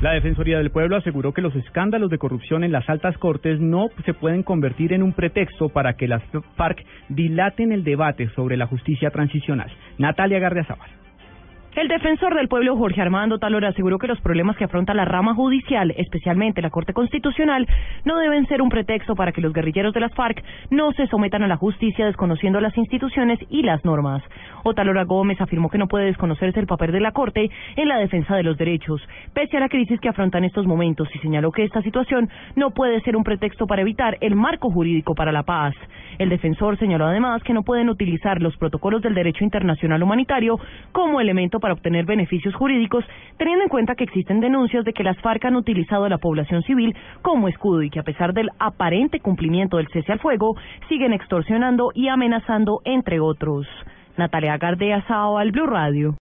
La Defensoría del Pueblo aseguró que los escándalos de corrupción en las altas cortes no se pueden convertir en un pretexto para que las FARC dilaten el debate sobre la justicia transicional. Natalia Gardiazabal. El defensor del pueblo Jorge Armando Talora aseguró que los problemas que afronta la rama judicial, especialmente la Corte Constitucional, no deben ser un pretexto para que los guerrilleros de las FARC no se sometan a la justicia desconociendo las instituciones y las normas. Otalora Gómez afirmó que no puede desconocerse el papel de la Corte en la defensa de los derechos, pese a la crisis que afrontan estos momentos, y señaló que esta situación no puede ser un pretexto para evitar el marco jurídico para la paz. El defensor señaló además que no pueden utilizar los protocolos del derecho internacional humanitario como elemento para obtener beneficios jurídicos, teniendo en cuenta que existen denuncias de que las FARC han utilizado a la población civil como escudo y que a pesar del aparente cumplimiento del cese al fuego, siguen extorsionando y amenazando, entre otros. Natalia Gardea Sao al Blue Radio.